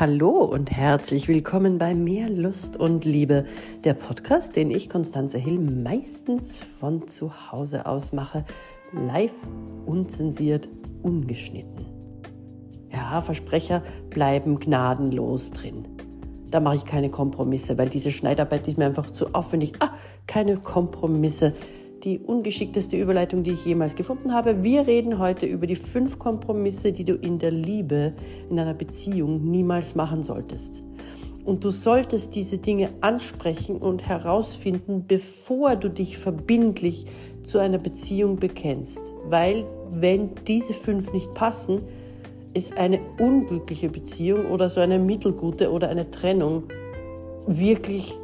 Hallo und herzlich willkommen bei Mehr Lust und Liebe, der Podcast, den ich, Konstanze Hill, meistens von zu Hause aus mache, live, unzensiert, ungeschnitten. Ja, Versprecher bleiben gnadenlos drin. Da mache ich keine Kompromisse, weil diese Schneidarbeit ist mir einfach zu aufwendig. Ah, keine Kompromisse die ungeschickteste Überleitung, die ich jemals gefunden habe. Wir reden heute über die fünf Kompromisse, die du in der Liebe, in einer Beziehung niemals machen solltest. Und du solltest diese Dinge ansprechen und herausfinden, bevor du dich verbindlich zu einer Beziehung bekennst. Weil wenn diese fünf nicht passen, ist eine unglückliche Beziehung oder so eine mittelgute oder eine Trennung wirklich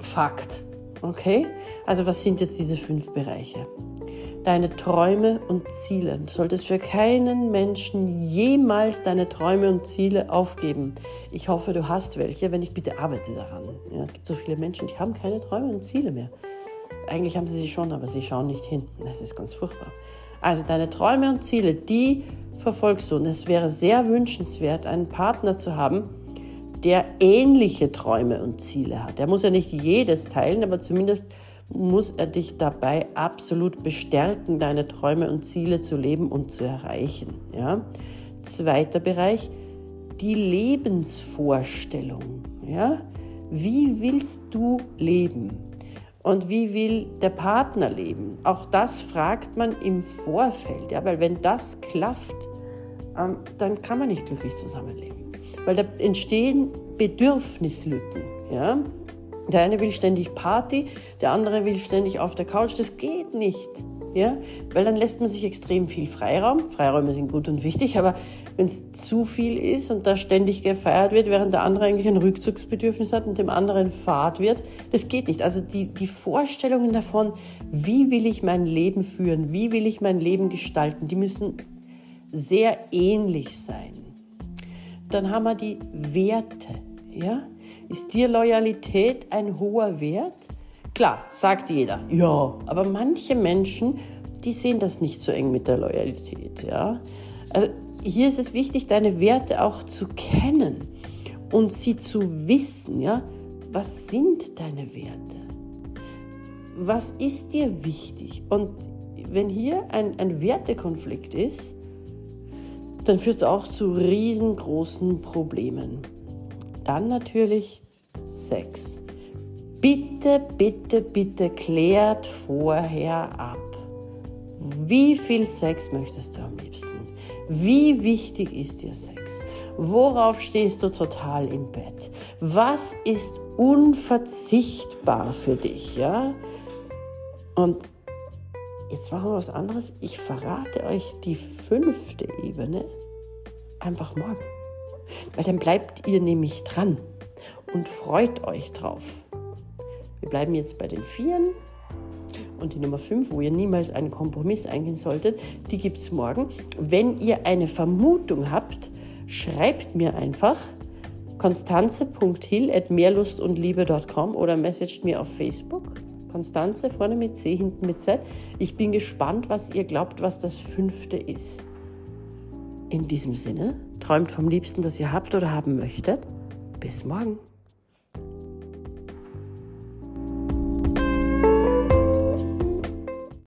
Fakt. Okay? Also was sind jetzt diese fünf Bereiche? Deine Träume und Ziele. Du solltest für keinen Menschen jemals deine Träume und Ziele aufgeben. Ich hoffe, du hast welche. Wenn nicht, bitte arbeite daran. Ja, es gibt so viele Menschen, die haben keine Träume und Ziele mehr. Eigentlich haben sie sie schon, aber sie schauen nicht hin. Das ist ganz furchtbar. Also deine Träume und Ziele, die verfolgst du. Und es wäre sehr wünschenswert, einen Partner zu haben, der ähnliche Träume und Ziele hat. Er muss ja nicht jedes teilen, aber zumindest muss er dich dabei absolut bestärken, deine Träume und Ziele zu leben und zu erreichen. Ja? Zweiter Bereich, die Lebensvorstellung. Ja? Wie willst du leben? Und wie will der Partner leben? Auch das fragt man im Vorfeld, ja? weil wenn das klafft, ähm, dann kann man nicht glücklich zusammenleben weil da entstehen Bedürfnislücken. Ja? Der eine will ständig Party, der andere will ständig auf der Couch. Das geht nicht. Ja? Weil dann lässt man sich extrem viel Freiraum. Freiräume sind gut und wichtig, aber wenn es zu viel ist und da ständig gefeiert wird, während der andere eigentlich ein Rückzugsbedürfnis hat und dem anderen Fahrt wird, das geht nicht. Also die, die Vorstellungen davon, wie will ich mein Leben führen, wie will ich mein Leben gestalten, die müssen sehr ähnlich sein. Dann haben wir die Werte. Ja? Ist dir Loyalität ein hoher Wert? Klar, sagt jeder. Ja, aber manche Menschen, die sehen das nicht so eng mit der Loyalität. Ja? Also hier ist es wichtig, deine Werte auch zu kennen und sie zu wissen. Ja? Was sind deine Werte? Was ist dir wichtig? Und wenn hier ein, ein Wertekonflikt ist, dann führt es auch zu riesengroßen Problemen. Dann natürlich Sex. Bitte, bitte, bitte klärt vorher ab. Wie viel Sex möchtest du am liebsten? Wie wichtig ist dir Sex? Worauf stehst du total im Bett? Was ist unverzichtbar für dich, ja? Und Jetzt machen wir was anderes. Ich verrate euch die fünfte Ebene einfach morgen. Weil dann bleibt ihr nämlich dran und freut euch drauf. Wir bleiben jetzt bei den Vieren. Und die Nummer 5, wo ihr niemals einen Kompromiss eingehen solltet, die gibt es morgen. Wenn ihr eine Vermutung habt, schreibt mir einfach konstanze.hill.mehrlustundliebe.com oder messagt mir auf Facebook Konstanze, vorne mit C, hinten mit Z. Ich bin gespannt, was ihr glaubt, was das fünfte ist. In diesem Sinne, träumt vom Liebsten, das ihr habt oder haben möchtet. Bis morgen.